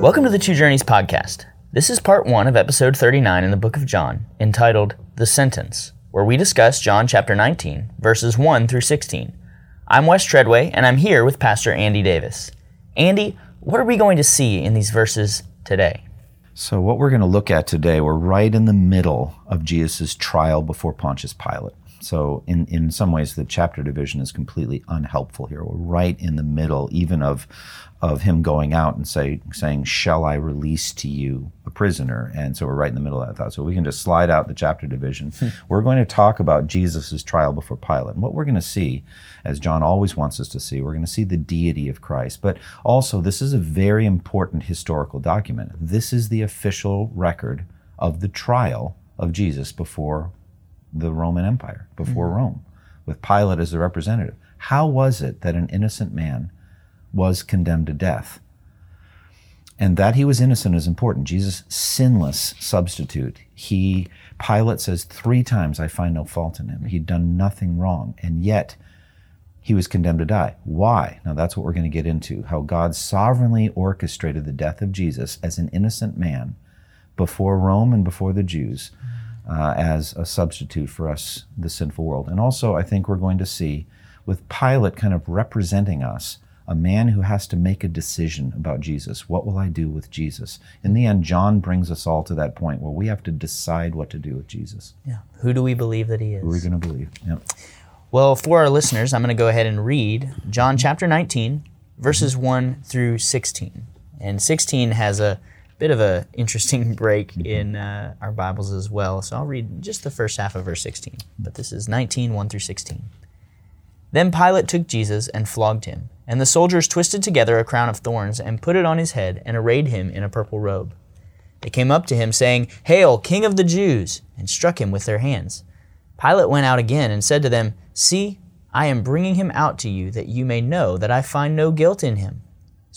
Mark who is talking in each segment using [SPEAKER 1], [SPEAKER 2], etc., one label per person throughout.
[SPEAKER 1] Welcome to the Two Journeys podcast. This is part one of episode 39 in the book of John, entitled The Sentence, where we discuss John chapter 19, verses 1 through 16. I'm Wes Treadway, and I'm here with Pastor Andy Davis. Andy, what are we going to see in these verses today?
[SPEAKER 2] So, what we're going to look at today, we're right in the middle of Jesus' trial before Pontius Pilate. So, in, in some ways, the chapter division is completely unhelpful here. We're right in the middle, even of, of him going out and say, saying, Shall I release to you a prisoner? And so, we're right in the middle of that thought. So, we can just slide out the chapter division. Hmm. We're going to talk about Jesus' trial before Pilate. And what we're going to see, as John always wants us to see, we're going to see the deity of Christ. But also, this is a very important historical document. This is the official record of the trial of Jesus before the Roman Empire, before mm-hmm. Rome, with Pilate as the representative. How was it that an innocent man was condemned to death? And that he was innocent is important. Jesus, sinless substitute. He, Pilate says three times, I find no fault in him. He'd done nothing wrong. And yet, he was condemned to die. Why? Now, that's what we're going to get into how God sovereignly orchestrated the death of Jesus as an innocent man before Rome and before the Jews uh, as a substitute for us, the sinful world. And also, I think we're going to see with Pilate kind of representing us, a man who has to make a decision about Jesus. What will I do with Jesus? In the end, John brings us all to that point where we have to decide what to do with Jesus.
[SPEAKER 1] Yeah. Who do we believe that he is?
[SPEAKER 2] Who are we going to believe?
[SPEAKER 1] Yep. Well, for our listeners, I'm going to go ahead and read John chapter 19, verses 1 through 16. And 16 has a bit of a interesting break mm-hmm. in uh, our Bibles as well. So I'll read just the first half of verse 16. But this is 19, 1 through 16. Then Pilate took Jesus and flogged him, and the soldiers twisted together a crown of thorns and put it on his head and arrayed him in a purple robe. They came up to him, saying, Hail, King of the Jews! and struck him with their hands. Pilate went out again and said to them, See, I am bringing him out to you that you may know that I find no guilt in him.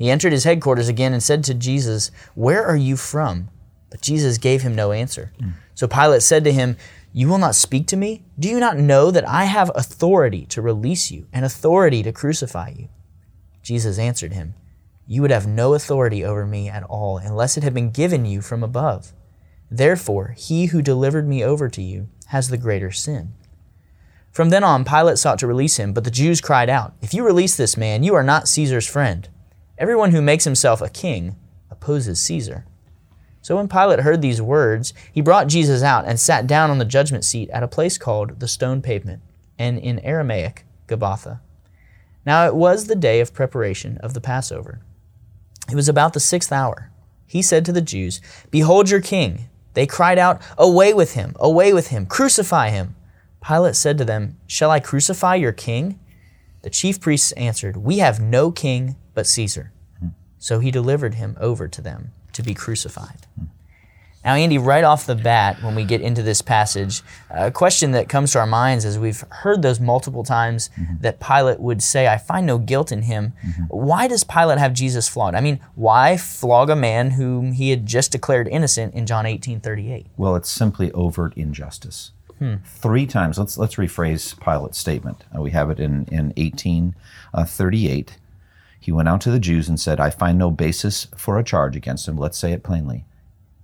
[SPEAKER 1] He entered his headquarters again and said to Jesus, Where are you from? But Jesus gave him no answer. Mm. So Pilate said to him, You will not speak to me? Do you not know that I have authority to release you and authority to crucify you? Jesus answered him, You would have no authority over me at all unless it had been given you from above. Therefore, he who delivered me over to you has the greater sin. From then on, Pilate sought to release him, but the Jews cried out, If you release this man, you are not Caesar's friend. Everyone who makes himself a king opposes Caesar. So when Pilate heard these words, he brought Jesus out and sat down on the judgment seat at a place called the stone pavement, and in Aramaic, Gabbatha. Now it was the day of preparation of the Passover. It was about the sixth hour. He said to the Jews, Behold your king. They cried out, Away with him! Away with him! Crucify him! Pilate said to them, Shall I crucify your king? The chief priests answered, We have no king but Caesar. So he delivered him over to them to be crucified. Now, Andy, right off the bat, when we get into this passage, a question that comes to our minds as we've heard those multiple times mm-hmm. that Pilate would say, I find no guilt in him. Mm-hmm. Why does Pilate have Jesus flogged? I mean, why flog a man whom he had just declared innocent in John 18 38?
[SPEAKER 2] Well, it's simply overt injustice. Hmm. Three times, let's, let's rephrase Pilate's statement. Uh, we have it in, in 18 uh, 38 he went out to the Jews and said, I find no basis for a charge against him. Let's say it plainly.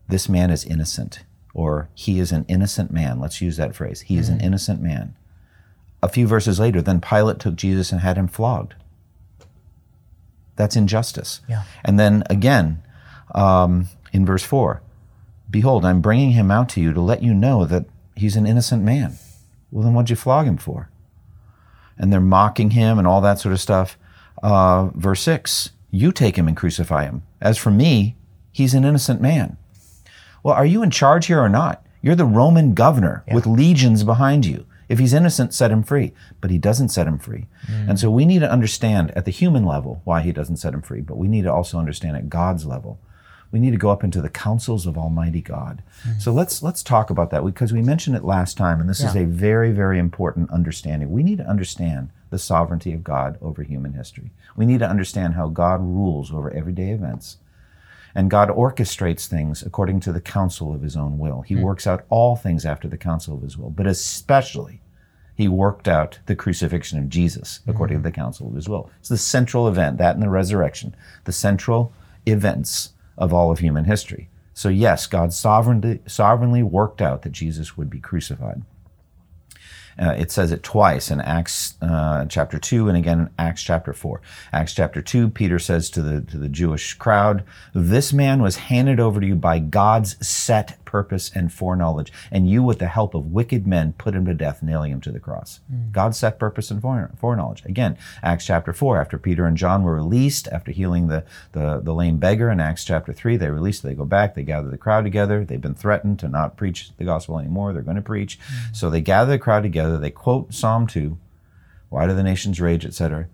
[SPEAKER 2] This man is innocent, or he is an innocent man. Let's use that phrase. He is mm-hmm. an innocent man. A few verses later, then Pilate took Jesus and had him flogged. That's injustice.
[SPEAKER 1] Yeah.
[SPEAKER 2] And then again, um, in verse 4, Behold, I'm bringing him out to you to let you know that he's an innocent man. Well, then what'd you flog him for? And they're mocking him and all that sort of stuff uh, verse 6 You take him and crucify him. As for me, he's an innocent man. Well, are you in charge here or not? You're the Roman governor yeah. with legions behind you. If he's innocent, set him free. But he doesn't set him free. Mm. And so we need to understand at the human level why he doesn't set him free, but we need to also understand at God's level We need to go up into the councils of Almighty God. Hmm. So let's let's talk about that because we mentioned it last time, and this is a very very important understanding. We need to understand the sovereignty of God over human history. We need to understand how God rules over everyday events. And God orchestrates things according to the counsel of his own will. He hmm. works out all things after the counsel of his will, but especially he worked out the crucifixion of Jesus according hmm. to the counsel of his will. It's the central event, that and the resurrection, the central events of all of human history. So, yes, God sovereignly, sovereignly worked out that Jesus would be crucified. Uh, it says it twice in Acts uh, chapter two, and again in Acts chapter four. Acts chapter two, Peter says to the to the Jewish crowd, "This man was handed over to you by God's set purpose and foreknowledge, and you, with the help of wicked men, put him to death, nailing him to the cross." God set purpose and foreknowledge. Again, Acts chapter four, after Peter and John were released after healing the the, the lame beggar in Acts chapter three, they released. They go back. They gather the crowd together. They've been threatened to not preach the gospel anymore. They're going to preach, so they gather the crowd together. They quote Psalm 2, why do the nations rage, etc.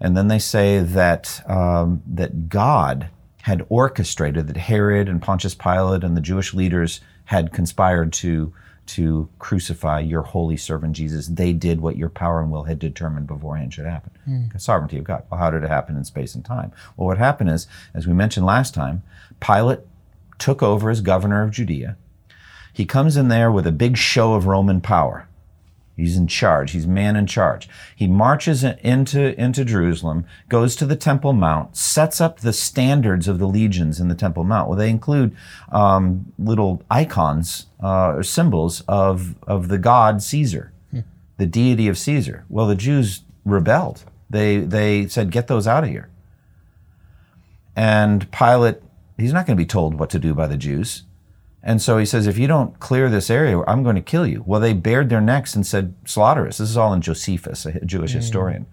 [SPEAKER 2] And then they say that, um, that God had orchestrated, that Herod and Pontius Pilate and the Jewish leaders had conspired to, to crucify your holy servant Jesus. They did what your power and will had determined beforehand should happen. Hmm. The sovereignty of God. Well, how did it happen in space and time? Well, what happened is, as we mentioned last time, Pilate took over as governor of Judea. He comes in there with a big show of Roman power. He's in charge. He's man in charge. He marches into, into Jerusalem, goes to the Temple Mount, sets up the standards of the legions in the Temple Mount. Well, they include um, little icons uh, or symbols of, of the god Caesar, the deity of Caesar. Well, the Jews rebelled. They, they said, get those out of here. And Pilate, he's not going to be told what to do by the Jews. And so he says, if you don't clear this area, I'm going to kill you. Well, they bared their necks and said, slaughter us. This is all in Josephus, a Jewish hmm. historian.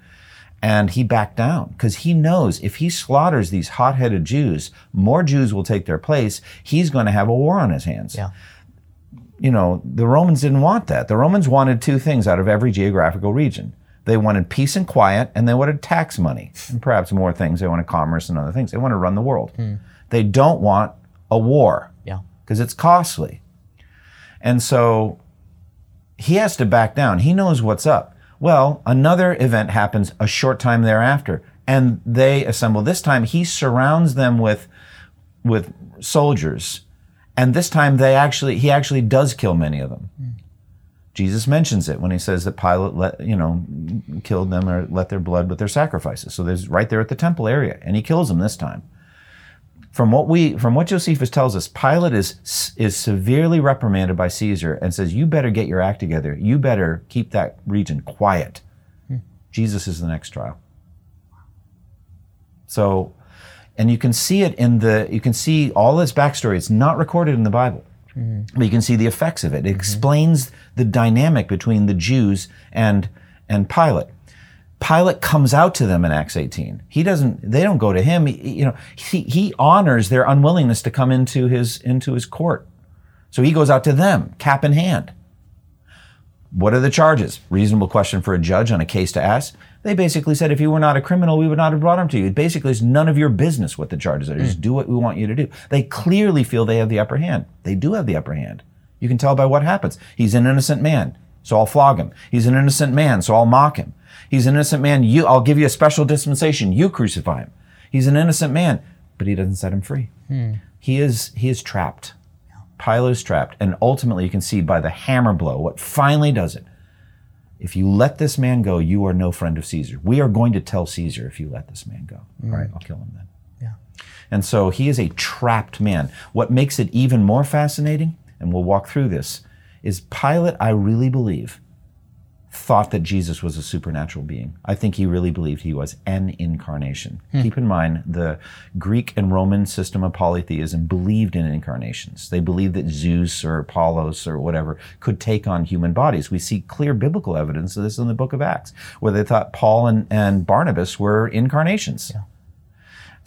[SPEAKER 2] And he backed down because he knows if he slaughters these hot headed Jews, more Jews will take their place. He's going to have a war on his hands.
[SPEAKER 1] Yeah.
[SPEAKER 2] You know, the Romans didn't want that. The Romans wanted two things out of every geographical region they wanted peace and quiet, and they wanted tax money, and perhaps more things. They wanted commerce and other things. They want to run the world. Hmm. They don't want a war. Because it's costly. And so he has to back down. He knows what's up. Well, another event happens a short time thereafter, and they assemble. This time he surrounds them with with soldiers, and this time they actually he actually does kill many of them. Hmm. Jesus mentions it when he says that Pilate let you know killed them or let their blood with their sacrifices. So there's right there at the temple area, and he kills them this time from what we from what Josephus tells us, Pilate is is severely reprimanded by Caesar and says, "You better get your act together. You better keep that region quiet." Hmm. Jesus is the next trial. So, and you can see it in the you can see all this backstory. It's not recorded in the Bible, hmm. but you can see the effects of it. It mm-hmm. explains the dynamic between the Jews and and Pilate. Pilate comes out to them in Acts 18. He doesn't, they don't go to him. He- you know, he, he honors their unwillingness to come into his, into his court. So he goes out to them, cap in hand. What are the charges? Reasonable question for a judge on a case to ask. They basically said, if you were not a criminal, we would not have brought him to you. It basically is none of your business what the charges are. Just hmm. do what we want you to do. They clearly feel they have the upper hand. They do have the upper hand. You can tell by what happens. He's an innocent man, so I'll flog him. He's an innocent man, so I'll mock him. He's an innocent man. You, I'll give you a special dispensation. You crucify him. He's an innocent man, but he doesn't set him free. Hmm. He is he is trapped. Pilate is trapped, and ultimately you can see by the hammer blow what finally does it. If you let this man go, you are no friend of Caesar. We are going to tell Caesar if you let this man go. All right, hmm. I'll kill him then.
[SPEAKER 1] Yeah.
[SPEAKER 2] And so he is a trapped man. What makes it even more fascinating, and we'll walk through this, is Pilate, I really believe, thought that Jesus was a supernatural being. I think he really believed he was an incarnation. Hmm. Keep in mind, the Greek and Roman system of polytheism believed in incarnations. They believed that Zeus or Apollos or whatever could take on human bodies. We see clear biblical evidence of this in the book of Acts, where they thought Paul and, and Barnabas were incarnations.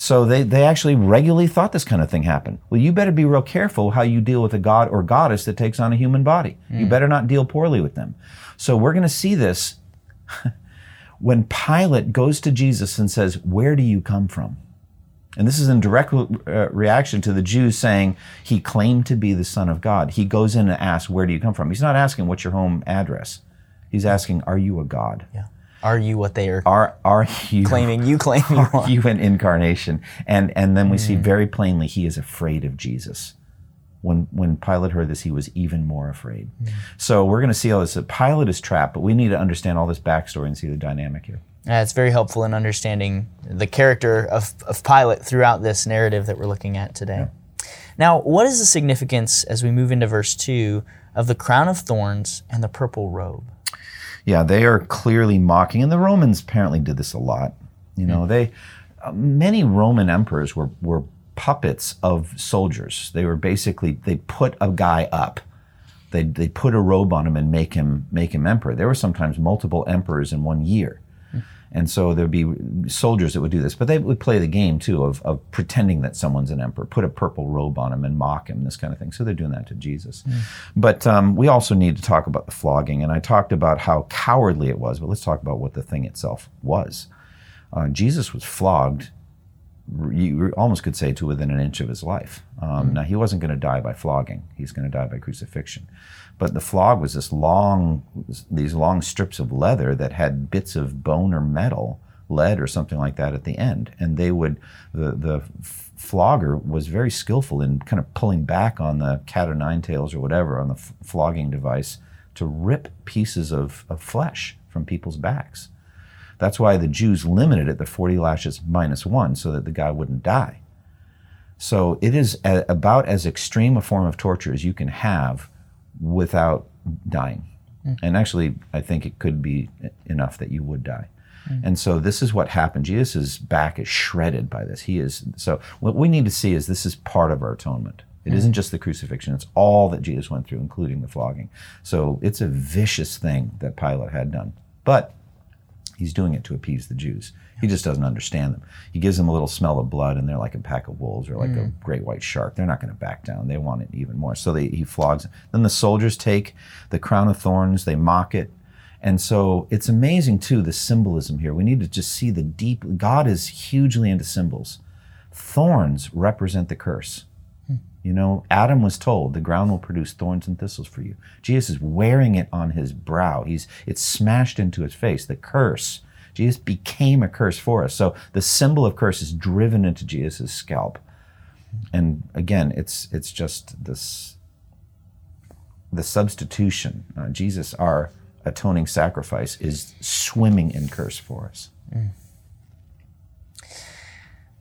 [SPEAKER 2] So they, they actually regularly thought this kind of thing happened. Well, you better be real careful how you deal with a god or goddess that takes on a human body. You hmm. better not deal poorly with them. So we're going to see this when Pilate goes to Jesus and says, Where do you come from? And this is in direct uh, reaction to the Jews saying he claimed to be the Son of God. He goes in and asks, Where do you come from? He's not asking, What's your home address? He's asking, Are you a God?
[SPEAKER 1] Yeah. Are you what they are
[SPEAKER 2] Are, are you
[SPEAKER 1] claiming you claim you
[SPEAKER 2] are
[SPEAKER 1] are?
[SPEAKER 2] you an incarnation? And, and then we see very plainly he is afraid of Jesus. When, when Pilate heard this, he was even more afraid. So we're going to see all this. Pilate is trapped, but we need to understand all this backstory and see the dynamic here.
[SPEAKER 1] Uh, it's very helpful in understanding the character of, of Pilate throughout this narrative that we're looking at today. Now, what is the significance as we move into verse 2 of the crown of thorns and the purple robe?
[SPEAKER 2] Yeah, they are clearly mocking, and the Romans apparently did this a lot. You know, they uh, many Roman emperors were were puppets of soldiers. They were basically they put a guy up. They they put a robe on him and make him make him emperor. There were sometimes multiple emperors in one year. And so there'd be soldiers that would do this, but they would play the game too of, of pretending that someone's an emperor, put a purple robe on him and mock him, this kind of thing. So they're doing that to Jesus. But um, we also need to talk about the flogging. And I talked about how cowardly it was, but let's talk about what the thing itself was. Uh, Jesus was flogged, you almost could say to within an inch of his life. Um, Now, he wasn't going to die by flogging, he's going to die by crucifixion. But the flog was this long, these long strips of leather that had bits of bone or metal, lead or something like that at the end. And they would, the, the flogger was very skillful in kind of pulling back on the cat o' nine tails or whatever on the f- flogging device to rip pieces of, of flesh from people's backs. That's why the Jews limited it to 40 lashes minus one so that the guy wouldn't die. So it is a, about as extreme a form of torture as you can have without dying. Mm-hmm. And actually, I think it could be enough that you would die. Mm-hmm. And so this is what happened. Jesus' back is shredded by this. He is so what we need to see is this is part of our atonement. It mm-hmm. not just the crucifixion, it's all that Jesus went through, including the flogging. So it's a vicious thing that Pilate had done. But He's doing it to appease the Jews. He just doesn't understand them. He gives them a little smell of blood, and they're like a pack of wolves or like a mm. great white shark. They're not going to back down. They want it even more. So they, he flogs. Them. Then the soldiers take the crown of thorns. They mock it. And so it's amazing, too, the symbolism here. We need to just see the deep. God is hugely into symbols. Thorns represent the curse. You know, Adam was told the ground will produce thorns and thistles for you. Jesus is wearing it on his brow. He's it's smashed into his face. The curse. Jesus became a curse for us. So the symbol of curse is driven into Jesus' scalp. And again, it's it's just this the substitution. Uh, Jesus, our atoning sacrifice, is swimming in curse for us.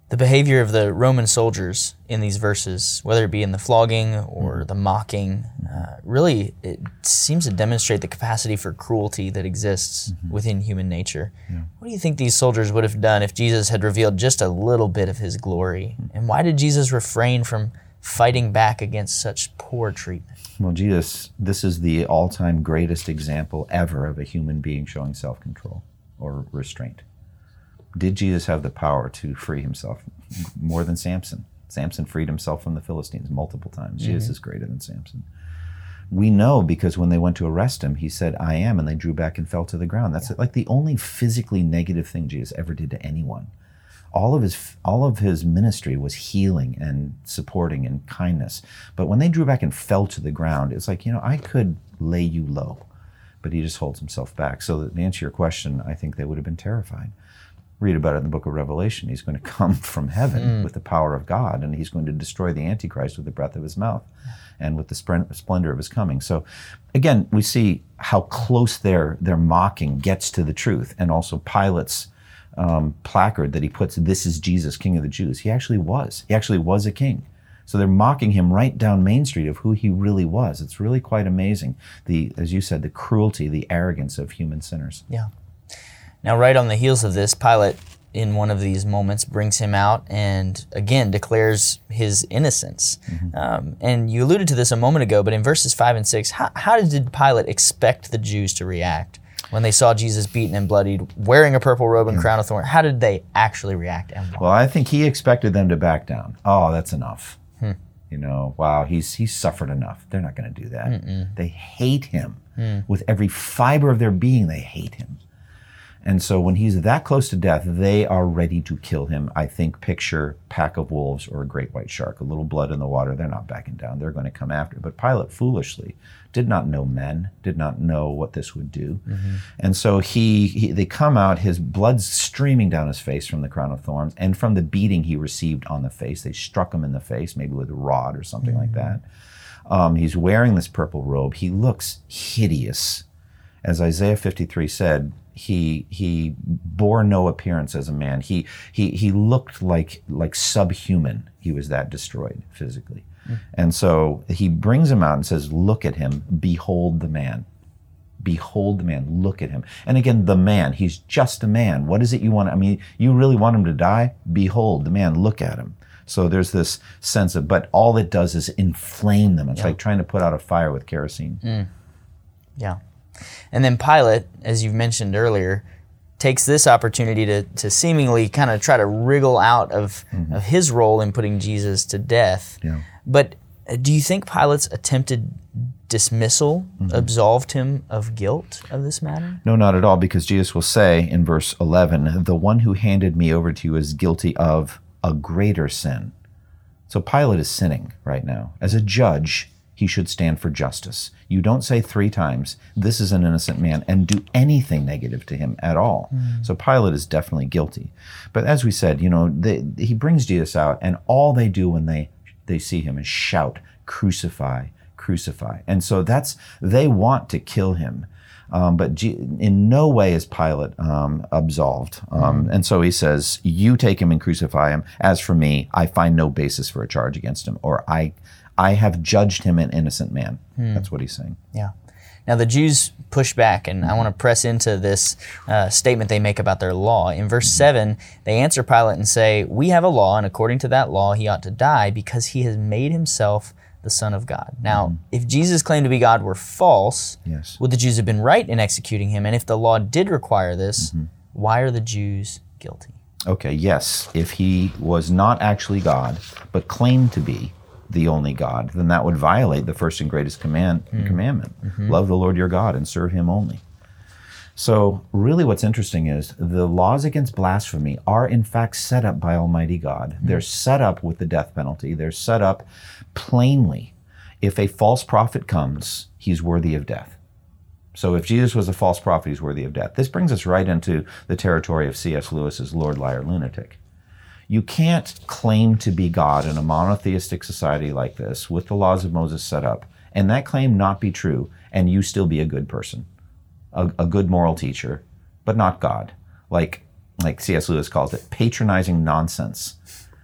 [SPEAKER 1] The behavior of the Roman soldiers in these verses, whether it be in the flogging or hmm. the mocking, uh, really it seems to demonstrate the capacity for cruelty that exists mm-hmm. within human nature. What do you think these soldiers would have done if Jesus had revealed just a little bit of his glory? Hmm. And why did Jesus refrain from fighting back against such poor treatment?
[SPEAKER 2] Well, Jesus, this is the all time greatest example ever of a human being showing self control or restraint. Did Jesus have the power to free himself more than Samson? Samson freed himself from the Philistines multiple times. Mm-hmm. Jesus is greater than Samson. We know because when they went to arrest him, he said, I am, and they drew back and fell to the ground. That's like the only physically negative thing Jesus ever did to anyone. All of his all of his ministry was healing and supporting and kindness. But when they drew back and fell to the ground, it's like, you know, I could lay you low. But he just holds himself back. So to answer your question, I think they would have been terrified read about it in the book of Revelation. He's going to come from heaven with the power of God, and he's going to destroy the Antichrist with the breath of his mouth and with the splendor of his coming. So, again, we see how close their, their mocking gets to the truth, and also Pilate's um, placard that he puts, This is Jesus, King of the Jews. He actually was. He actually was a king. So they're mocking him right down Main Street of who he really was. It's really quite amazing. The, as you said, the cruelty, the arrogance of human sinners.
[SPEAKER 1] Yeah. Now, right on the heels of this, Pilate, in one of these moments, brings him out and again declares his innocence. Mm-hmm. Um, and you alluded to this a moment ago, but in verses 5 and 6, how, how did Pilate expect the Jews to react when they saw Jesus beaten and bloodied, wearing a purple robe and mm. crown of thorns? How did they actually react?
[SPEAKER 2] Well, I think he expected them to back down. Oh, that's enough. Hmm. You know, wow, he's he's suffered enough. They're not going to do that. They hate him hmm. with every fiber of their being. They hate him, And so when he's that close to death, they are ready to kill him. I think picture pack of wolves or a great white shark, a little blood in the water. They're not backing down. They're going to come after. But Pilate foolishly did not know men, did not know what this would do. Mm-hmm. And so he, he, they come out, his blood's streaming down his face from the crown of thorns and from the beating he received on the face. They struck him in the face, maybe with a rod or something mm-hmm. like that. Um, he's wearing this purple robe. He looks hideous. As Isaiah 53 said, he he bore no appearance as a man. He he he looked like like subhuman. He was that destroyed physically. Mm. And so he brings him out and says, "Look at him. Behold the man. Behold the man. Look at him." And again, the man. He's just a man. What is it you want? I mean, you really want him to die? Behold the man. Look at him. So there's this sense of, but all it does is inflame them. It's yeah. like trying to put out a fire with kerosene.
[SPEAKER 1] Mm. Yeah. And then Pilate, as you've mentioned earlier, takes this opportunity to, to seemingly kind of try to wriggle out of, mm-hmm. of his role in putting Jesus to death.
[SPEAKER 2] Yeah.
[SPEAKER 1] But uh, do you think Pilate's attempted dismissal mm-hmm. absolved him of guilt of this matter?
[SPEAKER 2] No, not at all, because Jesus will say in verse 11, The one who handed me over to you is guilty of a greater sin. So Pilate is sinning right now. As a judge, he should stand for justice. You don't say three times, this is an innocent man, and do anything negative to him at all. Mm. So Pilate is definitely guilty. But as we said, you know, they, he brings Jesus out, and all they do when they, they see him is shout, crucify, crucify. And so that's, they want to kill him. Um, but G- in no way is Pilate um, absolved. Um, mm. And so he says, You take him and crucify him. As for me, I find no basis for a charge against him, or I, I have judged him an innocent man. Hmm. That's what he's saying.
[SPEAKER 1] Yeah. Now the Jews push back, and I want to press into this uh, statement they make about their law. In verse mm-hmm. 7, they answer Pilate and say, We have a law, and according to that law, he ought to die because he has made himself the Son of God. Now, mm-hmm. if Jesus' claim to be God were false,
[SPEAKER 2] yes.
[SPEAKER 1] would the Jews have been right in executing him? And if the law did require this, mm-hmm. why are the Jews guilty?
[SPEAKER 2] Okay, yes. If he was not actually God, but claimed to be, the only God, then that would violate the first and greatest command mm. commandment. Mm-hmm. Love the Lord your God and serve him only. So, really, what's interesting is the laws against blasphemy are, in fact, set up by Almighty God. Mm-hmm. They're set up with the death penalty, they're set up plainly. If a false prophet comes, he's worthy of death. So, if Jesus was a false prophet, he's worthy of death. This brings us right into the territory of C.S. Lewis's Lord, Liar, Lunatic. You can't claim to be God in a monotheistic society like this with the laws of Moses set up, and that claim not be true, and you still be a good person, a, a good moral teacher, but not God. Like, like C.S. Lewis calls it, patronizing nonsense.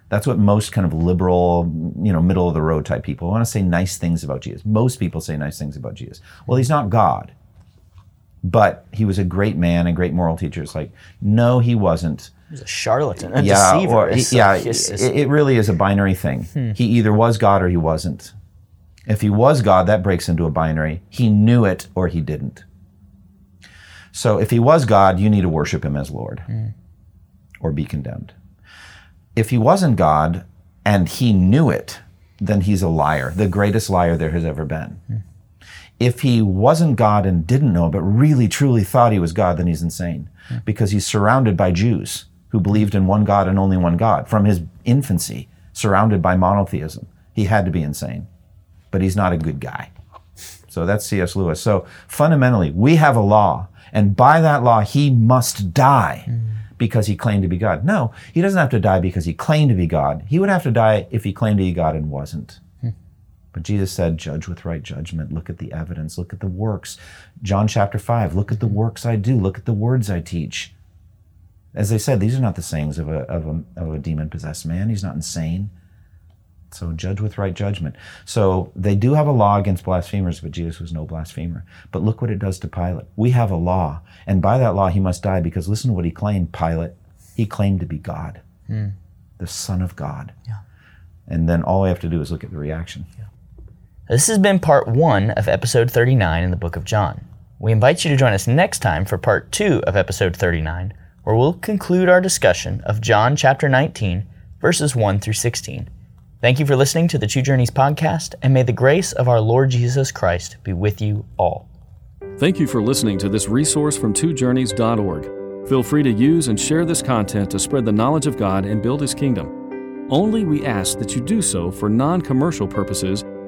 [SPEAKER 2] That's what most kind of liberal, you know, middle of the road type people want to say nice things about Jesus. Most people say nice things about Jesus. Well, he's not God, but he was a great man and great moral teacher. It's like, no, he wasn't
[SPEAKER 1] He was a charlatan, a yeah, deceiver. Or,
[SPEAKER 2] he, yeah, it, it, really is a binary thing. Hmm. He either was God or he wasn't. If he was God, that breaks into a binary. He knew it or he didn't. So if he was God, you need to worship him as Lord hmm. or be condemned. If he wasn't God and he knew it, then he's a liar, the greatest liar there has ever been. Hmm. If he wasn't God and didn't know, but really truly thought he was God, then he's insane hmm. because he's surrounded by Jews who believed in one God and only one God from his infancy, surrounded by monotheism. He had to be insane, but he's not a good guy. So that's C.S. Lewis. So fundamentally, we have a law, and by that law, he must die because he claimed to be God. No, he doesn't have to die because he claimed to be God. He would have to die if he claimed to be God and wasn't. But Jesus said, Judge with right judgment. Look at the evidence. Look at the works. John chapter 5, look at the works I do. Look at the words I teach. As they said, these are not the sayings of a, of a, of a demon possessed man. He's not insane. So judge with right judgment. So they do have a law against blasphemers, but Jesus was no blasphemer. But look what it does to Pilate. We have a law, and by that law he must die because listen to what he claimed, Pilate. He claimed to be God, hmm. the Son of God.
[SPEAKER 1] Yeah.
[SPEAKER 2] And then all we have to do is look at the reaction. Yeah.
[SPEAKER 1] This has been part one of episode 39 in the book of John. We invite you to join us next time for part two of episode 39 where we'll conclude our discussion of John chapter 19, verses 1 through 16. Thank you for listening to the Two Journeys podcast, and may the grace of our Lord Jesus Christ be with you all.
[SPEAKER 3] Thank you for listening to this resource from twojourneys.org. Feel free to use and share this content to spread the knowledge of God and build His kingdom. Only we ask that you do so for non commercial purposes